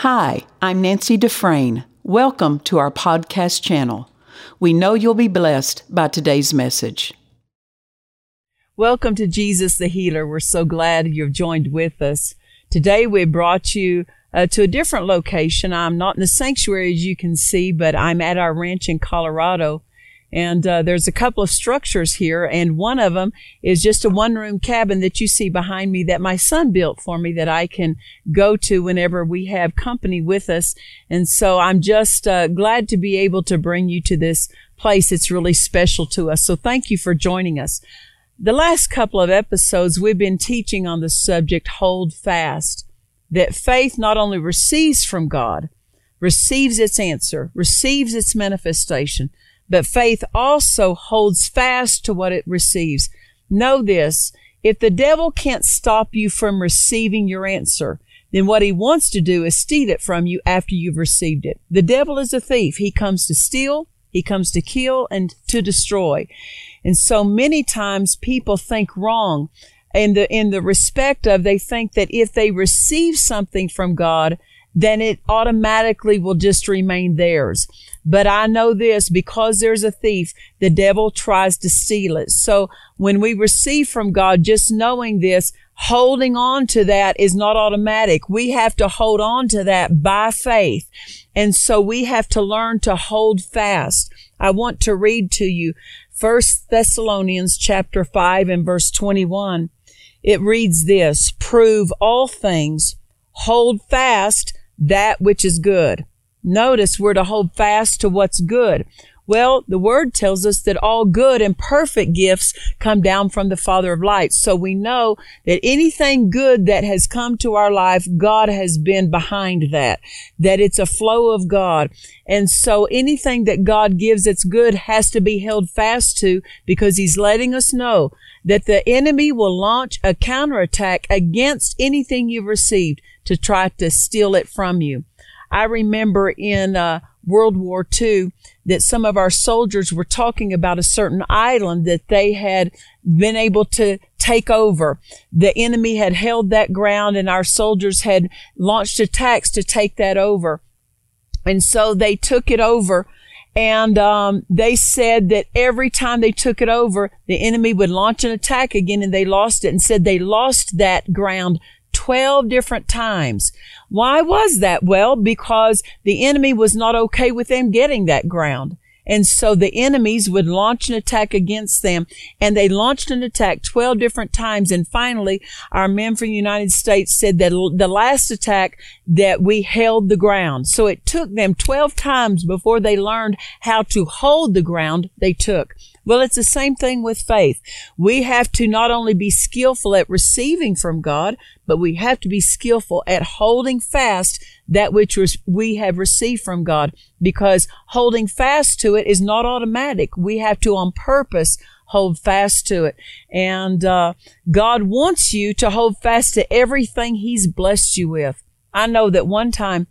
Hi, I'm Nancy Dufresne. Welcome to our podcast channel. We know you'll be blessed by today's message. Welcome to Jesus the Healer. We're so glad you've joined with us. Today we brought you uh, to a different location. I'm not in the sanctuary as you can see, but I'm at our ranch in Colorado. And uh, there's a couple of structures here, and one of them is just a one room cabin that you see behind me that my son built for me that I can go to whenever we have company with us. And so I'm just uh, glad to be able to bring you to this place. It's really special to us. So thank you for joining us. The last couple of episodes, we've been teaching on the subject hold fast, that faith not only receives from God, receives its answer, receives its manifestation, but faith also holds fast to what it receives. Know this. If the devil can't stop you from receiving your answer, then what he wants to do is steal it from you after you've received it. The devil is a thief. He comes to steal, he comes to kill and to destroy. And so many times people think wrong in the, in the respect of they think that if they receive something from God, then it automatically will just remain theirs. But I know this because there's a thief, the devil tries to steal it. So when we receive from God, just knowing this, holding on to that is not automatic. We have to hold on to that by faith. And so we have to learn to hold fast. I want to read to you First Thessalonians chapter 5 and verse 21. It reads this, prove all things, hold fast that which is good. Notice we're to hold fast to what's good. Well, the word tells us that all good and perfect gifts come down from the Father of lights. So we know that anything good that has come to our life, God has been behind that, that it's a flow of God. And so anything that God gives that's good has to be held fast to because he's letting us know that the enemy will launch a counterattack against anything you've received to try to steal it from you. I remember in uh, World War II that some of our soldiers were talking about a certain island that they had been able to take over. The enemy had held that ground and our soldiers had launched attacks to take that over. And so they took it over and um, they said that every time they took it over, the enemy would launch an attack again and they lost it and said they lost that ground 12 different times. Why was that? Well, because the enemy was not okay with them getting that ground. And so the enemies would launch an attack against them. And they launched an attack 12 different times. And finally, our men from the United States said that the last attack that we held the ground. So it took them 12 times before they learned how to hold the ground they took. Well, it's the same thing with faith. We have to not only be skillful at receiving from God, but we have to be skillful at holding fast that which we have received from God because holding fast to it is not automatic. We have to on purpose hold fast to it. And uh, God wants you to hold fast to everything He's blessed you with. I know that one time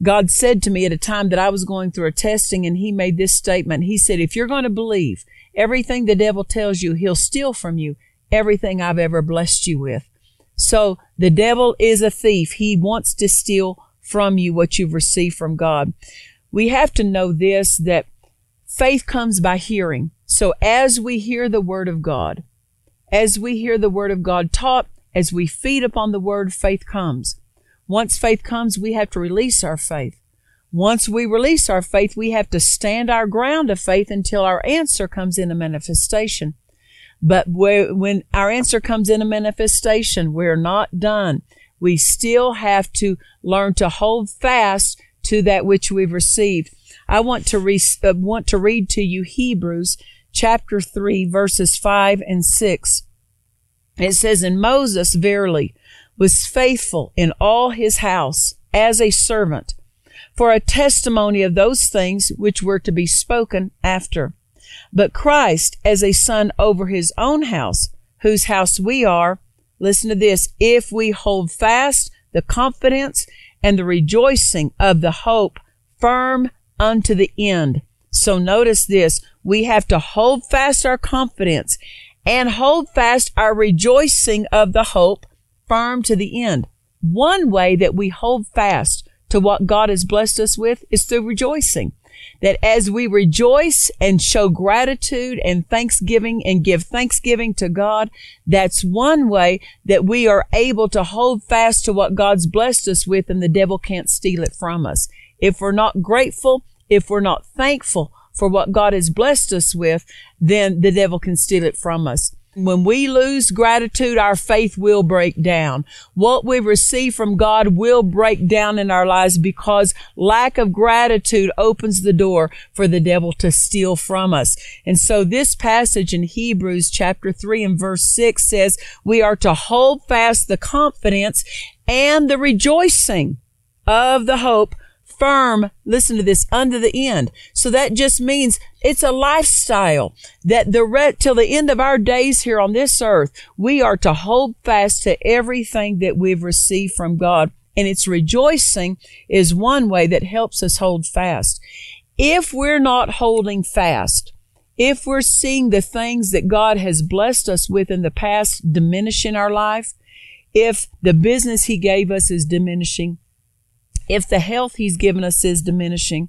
God said to me at a time that I was going through a testing and He made this statement. He said, if you're going to believe Everything the devil tells you, he'll steal from you everything I've ever blessed you with. So the devil is a thief. He wants to steal from you what you've received from God. We have to know this that faith comes by hearing. So as we hear the word of God, as we hear the word of God taught, as we feed upon the word, faith comes. Once faith comes, we have to release our faith. Once we release our faith, we have to stand our ground of faith until our answer comes in a manifestation. But when our answer comes in a manifestation, we're not done. We still have to learn to hold fast to that which we've received. I want to re- uh, want to read to you Hebrews chapter 3 verses 5 and 6. It says, And Moses verily was faithful in all his house as a servant for a testimony of those things which were to be spoken after. But Christ as a son over his own house, whose house we are, listen to this, if we hold fast the confidence and the rejoicing of the hope firm unto the end. So notice this, we have to hold fast our confidence and hold fast our rejoicing of the hope firm to the end. One way that we hold fast to what God has blessed us with is through rejoicing. That as we rejoice and show gratitude and thanksgiving and give thanksgiving to God, that's one way that we are able to hold fast to what God's blessed us with and the devil can't steal it from us. If we're not grateful, if we're not thankful for what God has blessed us with, then the devil can steal it from us. When we lose gratitude, our faith will break down. What we receive from God will break down in our lives because lack of gratitude opens the door for the devil to steal from us. And so this passage in Hebrews chapter 3 and verse 6 says we are to hold fast the confidence and the rejoicing of the hope firm, listen to this, under the end. So that just means it's a lifestyle that the re- till the end of our days here on this earth, we are to hold fast to everything that we've received from God. And it's rejoicing is one way that helps us hold fast. If we're not holding fast, if we're seeing the things that God has blessed us with in the past diminish in our life, if the business He gave us is diminishing, if the health he's given us is diminishing,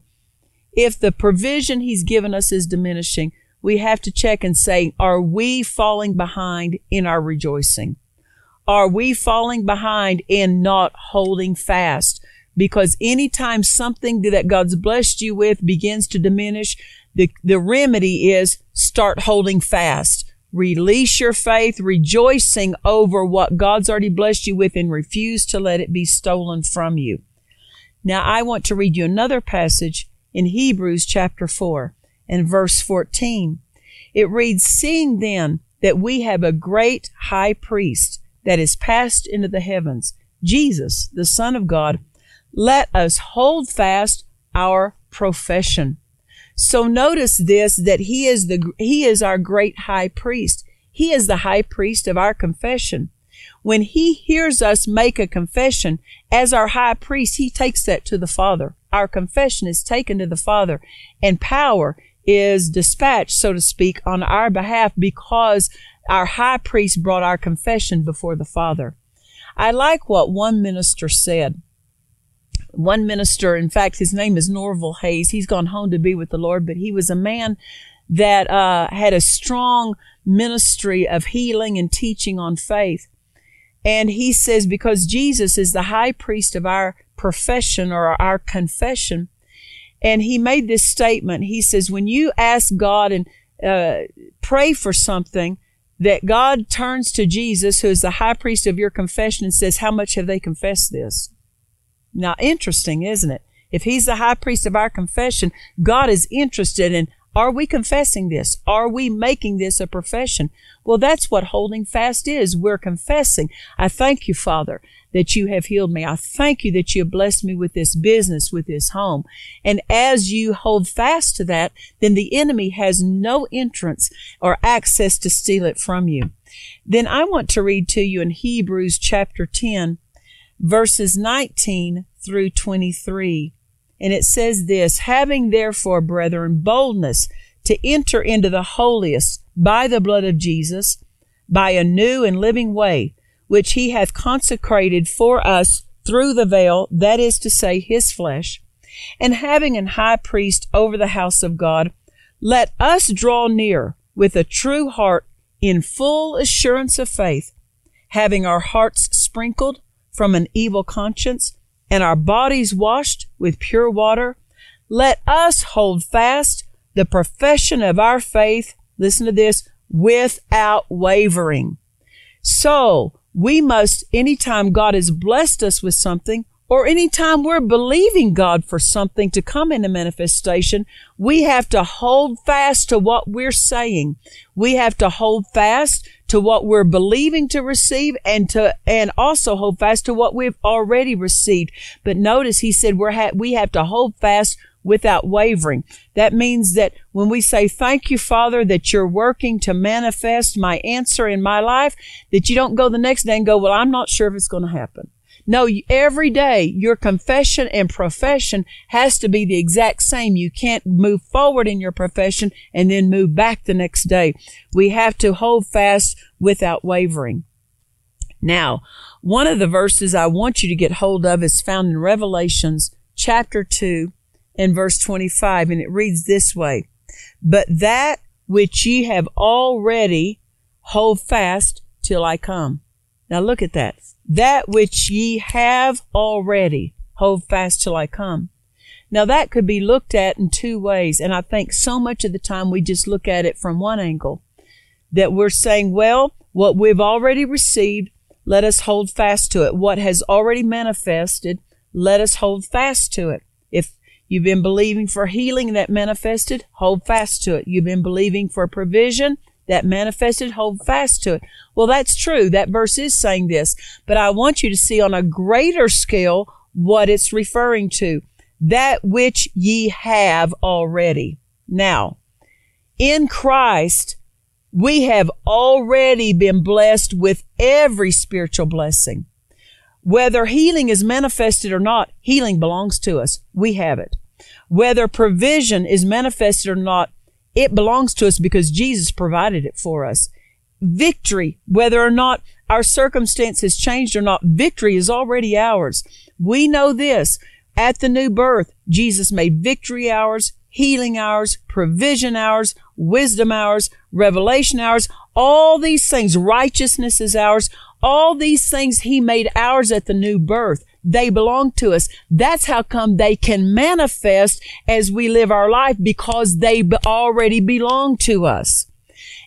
if the provision he's given us is diminishing, we have to check and say, are we falling behind in our rejoicing? Are we falling behind in not holding fast? Because anytime something that God's blessed you with begins to diminish, the, the remedy is start holding fast. Release your faith, rejoicing over what God's already blessed you with and refuse to let it be stolen from you. Now I want to read you another passage in Hebrews chapter 4 and verse 14. It reads, Seeing then that we have a great high priest that is passed into the heavens, Jesus, the Son of God, let us hold fast our profession. So notice this, that he is the, he is our great high priest. He is the high priest of our confession. When he hears us make a confession as our high priest, he takes that to the Father. Our confession is taken to the Father and power is dispatched, so to speak, on our behalf because our high priest brought our confession before the Father. I like what one minister said. One minister, in fact, his name is Norval Hayes. He's gone home to be with the Lord, but he was a man that uh, had a strong ministry of healing and teaching on faith. And he says, because Jesus is the high priest of our profession or our confession, and he made this statement. He says, when you ask God and uh, pray for something, that God turns to Jesus, who is the high priest of your confession, and says, How much have they confessed this? Now, interesting, isn't it? If he's the high priest of our confession, God is interested in are we confessing this? Are we making this a profession? Well, that's what holding fast is. We're confessing. I thank you, Father, that you have healed me. I thank you that you have blessed me with this business, with this home. And as you hold fast to that, then the enemy has no entrance or access to steal it from you. Then I want to read to you in Hebrews chapter 10, verses 19 through 23. And it says this, having therefore, brethren, boldness to enter into the holiest by the blood of Jesus, by a new and living way, which he hath consecrated for us through the veil, that is to say, his flesh, and having an high priest over the house of God, let us draw near with a true heart in full assurance of faith, having our hearts sprinkled from an evil conscience and our bodies washed with pure water, let us hold fast the profession of our faith. Listen to this without wavering. So we must, anytime God has blessed us with something, or anytime we're believing God for something to come into manifestation, we have to hold fast to what we're saying. We have to hold fast to what we're believing to receive and to, and also hold fast to what we've already received. But notice he said we're ha- we have to hold fast without wavering. That means that when we say, thank you, Father, that you're working to manifest my answer in my life, that you don't go the next day and go, well, I'm not sure if it's going to happen. No, every day your confession and profession has to be the exact same. You can't move forward in your profession and then move back the next day. We have to hold fast without wavering. Now, one of the verses I want you to get hold of is found in Revelations chapter 2 and verse 25, and it reads this way But that which ye have already hold fast till I come. Now look at that. That which ye have already hold fast till I come. Now that could be looked at in two ways, and I think so much of the time we just look at it from one angle. That we're saying, well, what we've already received, let us hold fast to it. What has already manifested, let us hold fast to it. If you've been believing for healing that manifested, hold fast to it. You've been believing for provision that manifested, hold fast to it. Well, that's true. That verse is saying this, but I want you to see on a greater scale what it's referring to. That which ye have already. Now, in Christ, we have already been blessed with every spiritual blessing. Whether healing is manifested or not, healing belongs to us. We have it. Whether provision is manifested or not, it belongs to us because Jesus provided it for us. Victory, whether or not our circumstance has changed or not, victory is already ours. We know this. At the new birth, Jesus made victory ours, healing ours, provision ours, wisdom ours, revelation ours, all these things, righteousness is ours. All these things he made ours at the new birth. They belong to us. That's how come they can manifest as we live our life because they already belong to us.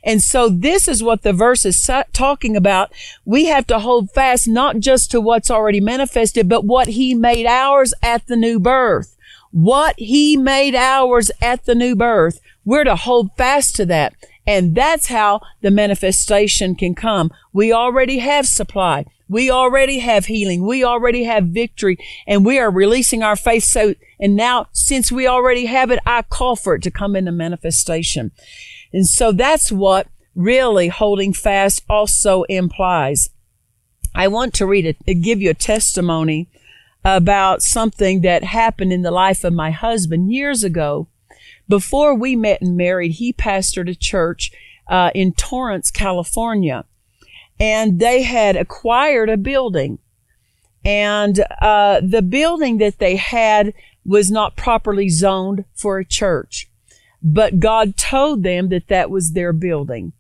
And so this is what the verse is talking about. We have to hold fast not just to what's already manifested, but what he made ours at the new birth. What he made ours at the new birth. We're to hold fast to that. And that's how the manifestation can come. We already have supply. We already have healing. We already have victory and we are releasing our faith. So, and now since we already have it, I call for it to come into manifestation. And so that's what really holding fast also implies. I want to read it, give you a testimony about something that happened in the life of my husband years ago. Before we met and married, he pastored a church uh, in Torrance, California, and they had acquired a building. And uh, the building that they had was not properly zoned for a church, but God told them that that was their building.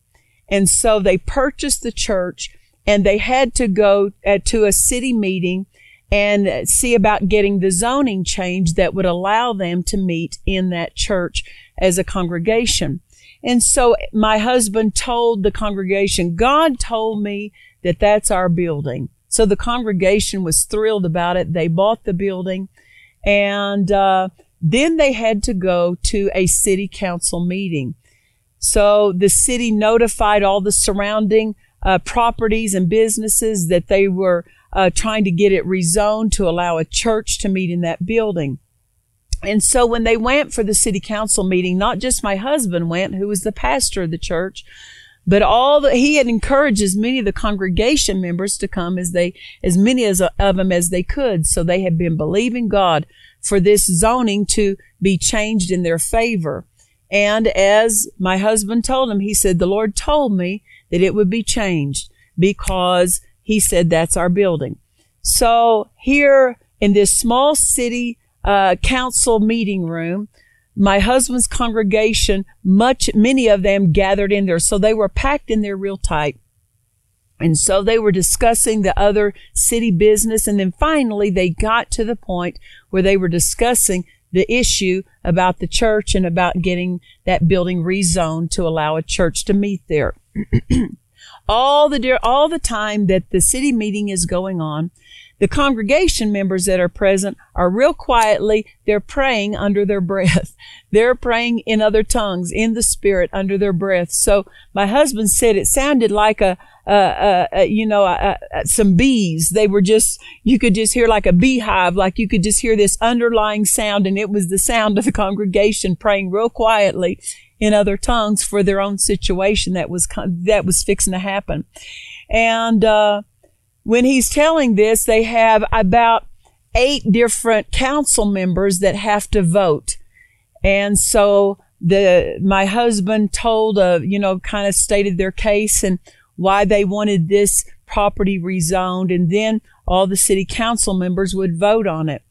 And so they purchased the church and they had to go uh, to a city meeting and see about getting the zoning change that would allow them to meet in that church as a congregation. And so my husband told the congregation, God told me that that's our building. So the congregation was thrilled about it. They bought the building and, uh, then they had to go to a city council meeting. So the city notified all the surrounding uh, properties and businesses that they were uh, trying to get it rezoned to allow a church to meet in that building. And so when they went for the city council meeting, not just my husband went, who was the pastor of the church, but all the, he had encouraged as many of the congregation members to come as they, as many as, of them as they could. So they had been believing God for this zoning to be changed in their favor. And as my husband told him, he said, the Lord told me that it would be changed because he said, that's our building. So here in this small city uh, council meeting room, my husband's congregation, much, many of them gathered in there. So they were packed in there real tight. And so they were discussing the other city business. And then finally they got to the point where they were discussing the issue about the church and about getting that building rezoned to allow a church to meet there. all the all the time that the city meeting is going on the congregation members that are present are real quietly they're praying under their breath. They're praying in other tongues in the spirit under their breath. So my husband said it sounded like a, you know some bees. They were just you could just hear like a beehive like you could just hear this underlying sound and it was the sound of the congregation praying real quietly in other tongues for their own situation that was that was fixing to happen. And uh, when he's telling this, they have about eight different council members that have to vote, and so the my husband told uh, you know kind of stated their case and why they wanted this property rezoned, and then all the city council members would vote on it.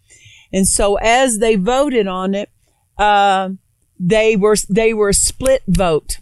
And so as they voted on it, uh, they were they were a split vote.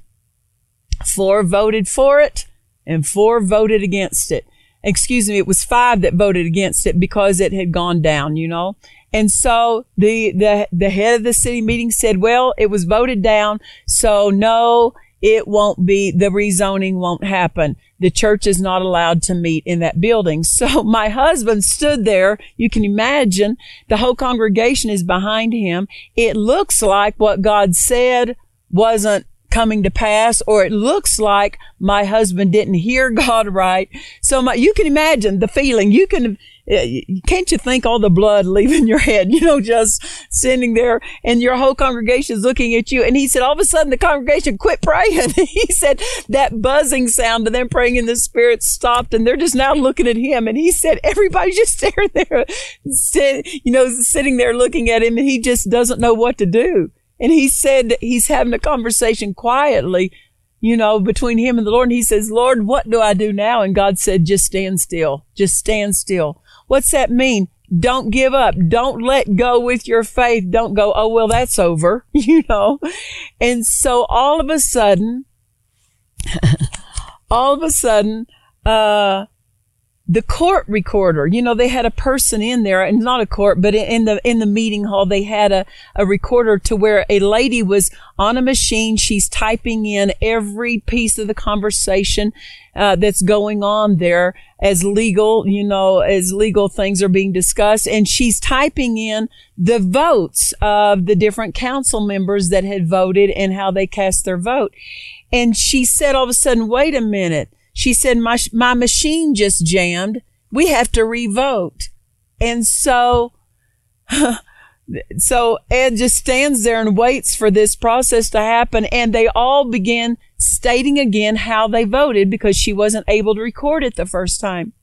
Four voted for it, and four voted against it. Excuse me, it was five that voted against it because it had gone down. You know, and so the, the, the head of the city meeting said, well, it was voted down. So no, it won't be, the rezoning won't happen. The church is not allowed to meet in that building. So my husband stood there. You can imagine the whole congregation is behind him. It looks like what God said wasn't coming to pass, or it looks like my husband didn't hear God right. So my, you can imagine the feeling. You can, uh, can't you think all the blood leaving your head, you know, just sitting there and your whole congregation is looking at you. And he said, all of a sudden the congregation quit praying. he said that buzzing sound of them praying in the spirit stopped and they're just now looking at him. And he said, everybody's just staring there, sit, you know, sitting there looking at him and he just doesn't know what to do. And he said he's having a conversation quietly, you know, between him and the Lord. And he says, Lord, what do I do now? And God said, just stand still. Just stand still. What's that mean? Don't give up. Don't let go with your faith. Don't go, oh, well, that's over, you know? And so all of a sudden, all of a sudden, uh, the court recorder, you know, they had a person in there and not a court, but in the, in the meeting hall, they had a, a recorder to where a lady was on a machine. She's typing in every piece of the conversation, uh, that's going on there as legal, you know, as legal things are being discussed. And she's typing in the votes of the different council members that had voted and how they cast their vote. And she said all of a sudden, wait a minute she said, my, my machine just jammed. We have to revote. And so, so Ed just stands there and waits for this process to happen. And they all begin stating again how they voted because she wasn't able to record it the first time.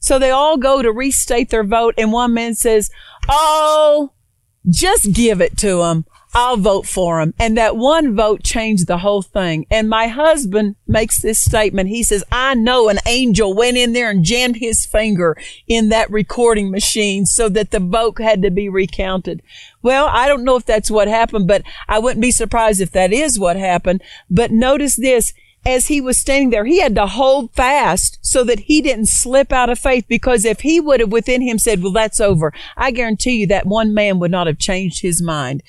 So they all go to restate their vote. And one man says, Oh, just give it to him. I'll vote for him. And that one vote changed the whole thing. And my husband makes this statement. He says, I know an angel went in there and jammed his finger in that recording machine so that the vote had to be recounted. Well, I don't know if that's what happened, but I wouldn't be surprised if that is what happened. But notice this as he was standing there, he had to hold fast so that he didn't slip out of faith because if he would have within him said, well, that's over, I guarantee you that one man would not have changed his mind.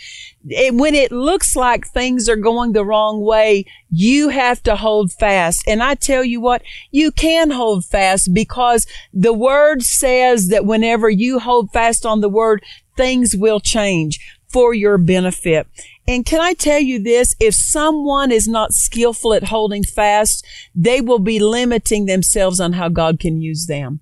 And when it looks like things are going the wrong way, you have to hold fast. And I tell you what, you can hold fast because the word says that whenever you hold fast on the word, things will change for your benefit. And can I tell you this? If someone is not skillful at holding fast, they will be limiting themselves on how God can use them.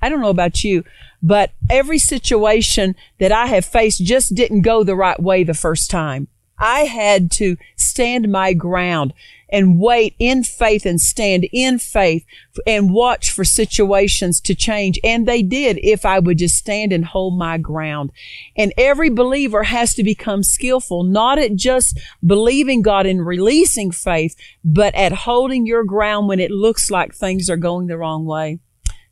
I don't know about you, but every situation that I have faced just didn't go the right way the first time. I had to stand my ground and wait in faith and stand in faith and watch for situations to change. And they did if I would just stand and hold my ground. And every believer has to become skillful, not at just believing God and releasing faith, but at holding your ground when it looks like things are going the wrong way.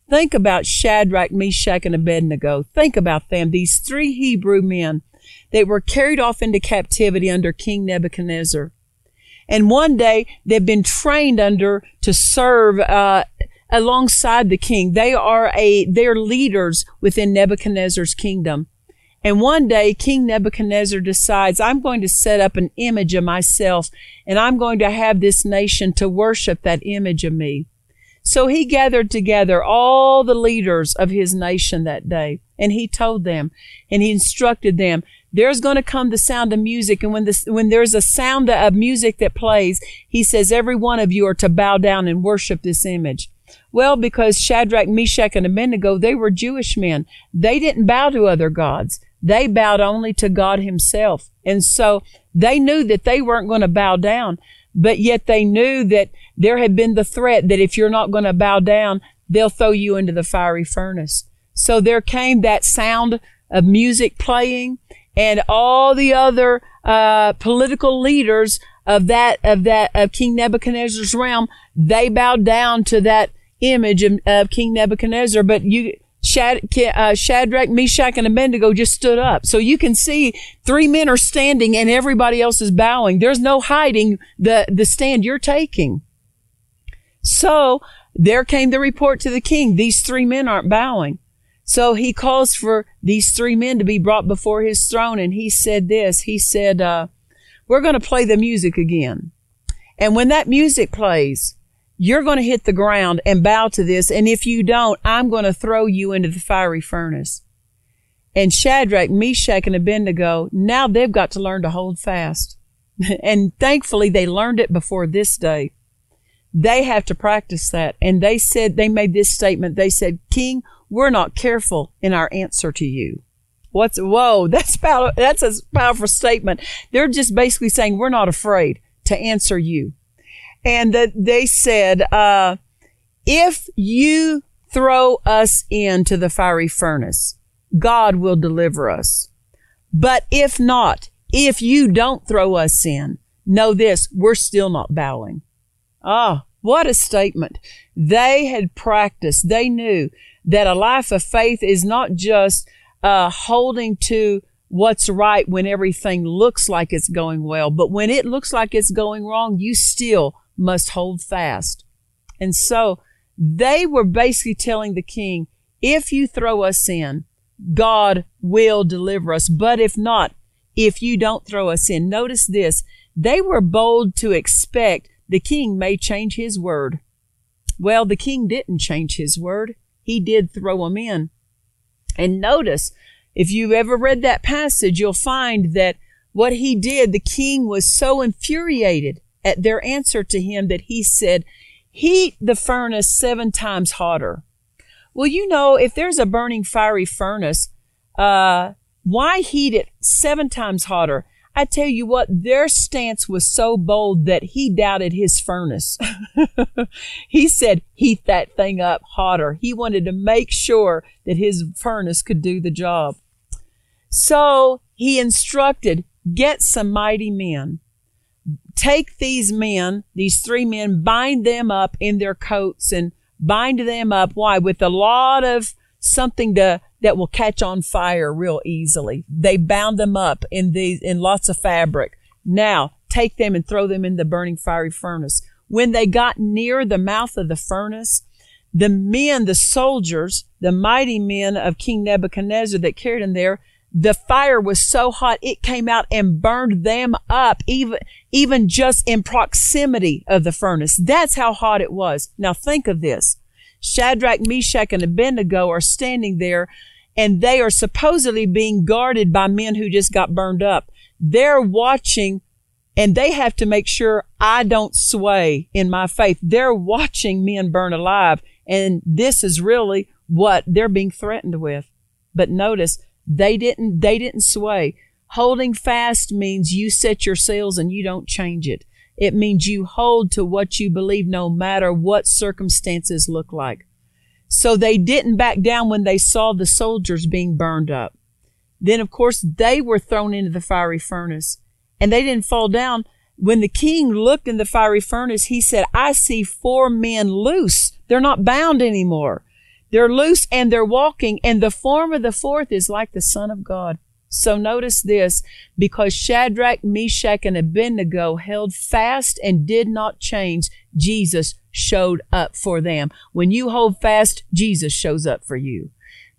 Think about Shadrach, Meshach, and Abednego. Think about them, these three Hebrew men they were carried off into captivity under King Nebuchadnezzar. And one day they've been trained under to serve, uh, alongside the king. They are a, they're leaders within Nebuchadnezzar's kingdom. And one day King Nebuchadnezzar decides, I'm going to set up an image of myself and I'm going to have this nation to worship that image of me. So he gathered together all the leaders of his nation that day and he told them and he instructed them there's going to come the sound of music. And when this, when there's a sound of music that plays, he says, every one of you are to bow down and worship this image. Well, because Shadrach, Meshach, and Abednego, they were Jewish men. They didn't bow to other gods. They bowed only to God himself. And so they knew that they weren't going to bow down, but yet they knew that there had been the threat that if you're not going to bow down, they'll throw you into the fiery furnace. So there came that sound of music playing and all the other uh, political leaders of that of that of King Nebuchadnezzar's realm, they bowed down to that image of, of King Nebuchadnezzar, but you, Shad, uh, Shadrach, Meshach, and Abednego just stood up. So you can see three men are standing and everybody else is bowing. There's no hiding the, the stand you're taking. So there came the report to the king. These three men aren't bowing. So he calls for these three men to be brought before his throne. And he said this, he said, uh, we're going to play the music again. And when that music plays, you're going to hit the ground and bow to this. And if you don't, I'm going to throw you into the fiery furnace. And Shadrach, Meshach, and Abednego, now they've got to learn to hold fast. and thankfully they learned it before this day. They have to practice that. And they said, they made this statement. They said, King, we're not careful in our answer to you. What's, whoa, that's power, that's a powerful statement. They're just basically saying, we're not afraid to answer you and that they said, uh, if you throw us into the fiery furnace, God will deliver us. But if not, if you don't throw us in, know this, we're still not bowing. Ah, what a statement. They had practiced. They knew that a life of faith is not just uh, holding to what's right when everything looks like it's going well, but when it looks like it's going wrong, you still must hold fast. And so they were basically telling the king, if you throw us in, God will deliver us. But if not, if you don't throw us in, notice this. They were bold to expect the king may change his word. Well, the king didn't change his word. He did throw them in. And notice, if you've ever read that passage, you'll find that what he did, the king was so infuriated at their answer to him that he said, heat the furnace seven times hotter. Well, you know, if there's a burning fiery furnace, uh, why heat it seven times hotter? I tell you what, their stance was so bold that he doubted his furnace. he said, heat that thing up hotter. He wanted to make sure that his furnace could do the job. So he instructed, get some mighty men take these men, these three men, bind them up in their coats and bind them up. Why? With a lot of something to, that will catch on fire real easily. They bound them up in these, in lots of fabric. Now take them and throw them in the burning fiery furnace. When they got near the mouth of the furnace, the men, the soldiers, the mighty men of King Nebuchadnezzar that carried him there, the fire was so hot it came out and burned them up even even just in proximity of the furnace that's how hot it was now think of this shadrach meshach and abednego are standing there and they are supposedly being guarded by men who just got burned up they're watching and they have to make sure i don't sway in my faith they're watching men burn alive and this is really what they're being threatened with but notice they didn't, they didn't sway. Holding fast means you set your sails and you don't change it. It means you hold to what you believe no matter what circumstances look like. So they didn't back down when they saw the soldiers being burned up. Then of course they were thrown into the fiery furnace and they didn't fall down. When the king looked in the fiery furnace, he said, I see four men loose. They're not bound anymore. They're loose and they're walking, and the form of the fourth is like the Son of God. So notice this, because Shadrach, Meshach, and Abednego held fast and did not change, Jesus showed up for them. When you hold fast, Jesus shows up for you.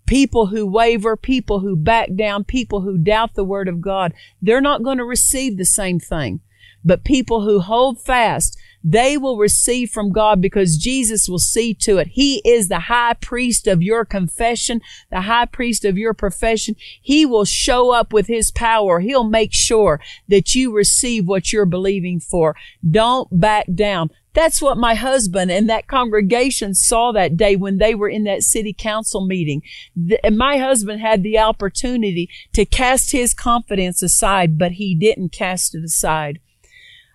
People who waver, people who back down, people who doubt the word of God, they're not going to receive the same thing. But people who hold fast, they will receive from God because Jesus will see to it. He is the high priest of your confession, the high priest of your profession. He will show up with his power. He'll make sure that you receive what you're believing for. Don't back down. That's what my husband and that congregation saw that day when they were in that city council meeting. and my husband had the opportunity to cast his confidence aside, but he didn't cast it aside.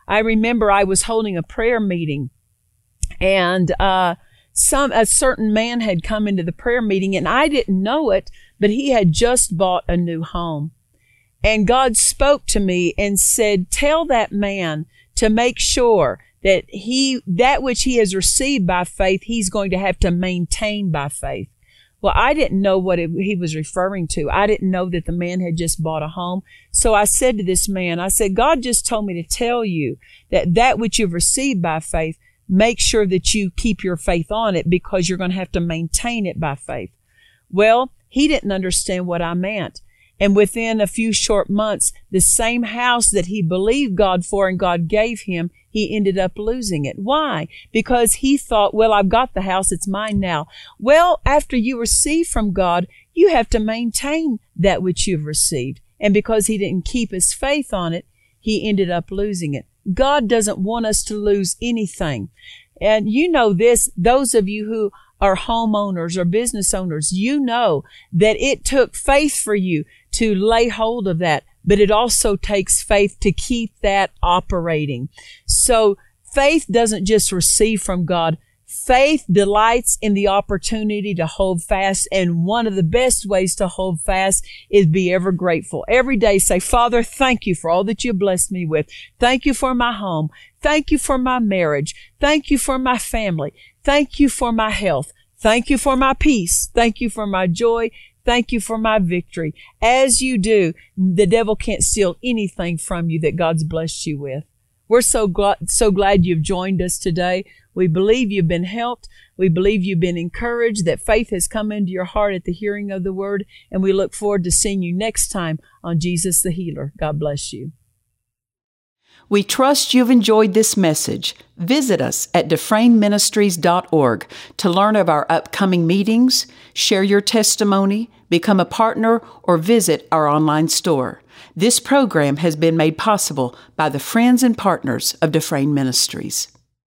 I remember I was holding a prayer meeting and, uh, some, a certain man had come into the prayer meeting and I didn't know it, but he had just bought a new home. And God spoke to me and said, tell that man to make sure that he, that which he has received by faith, he's going to have to maintain by faith. Well, I didn't know what it, he was referring to. I didn't know that the man had just bought a home. So I said to this man, I said, God just told me to tell you that that which you've received by faith, make sure that you keep your faith on it because you're going to have to maintain it by faith. Well, he didn't understand what I meant. And within a few short months, the same house that he believed God for and God gave him, he ended up losing it. Why? Because he thought, well, I've got the house. It's mine now. Well, after you receive from God, you have to maintain that which you've received. And because he didn't keep his faith on it, he ended up losing it. God doesn't want us to lose anything. And you know this, those of you who are homeowners or business owners, you know that it took faith for you to lay hold of that, but it also takes faith to keep that operating. So faith doesn't just receive from God. Faith delights in the opportunity to hold fast. And one of the best ways to hold fast is be ever grateful. Every day say, Father, thank you for all that you blessed me with. Thank you for my home. Thank you for my marriage. Thank you for my family. Thank you for my health. Thank you for my peace. Thank you for my joy. Thank you for my victory. As you do, the devil can't steal anything from you that God's blessed you with. We're so glad, so glad you've joined us today. We believe you've been helped. We believe you've been encouraged, that faith has come into your heart at the hearing of the word, and we look forward to seeing you next time on Jesus the Healer. God bless you. We trust you've enjoyed this message. Visit us at DufresneMinistries.org to learn of our upcoming meetings, share your testimony, become a partner, or visit our online store. This program has been made possible by the friends and partners of Dufresne Ministries.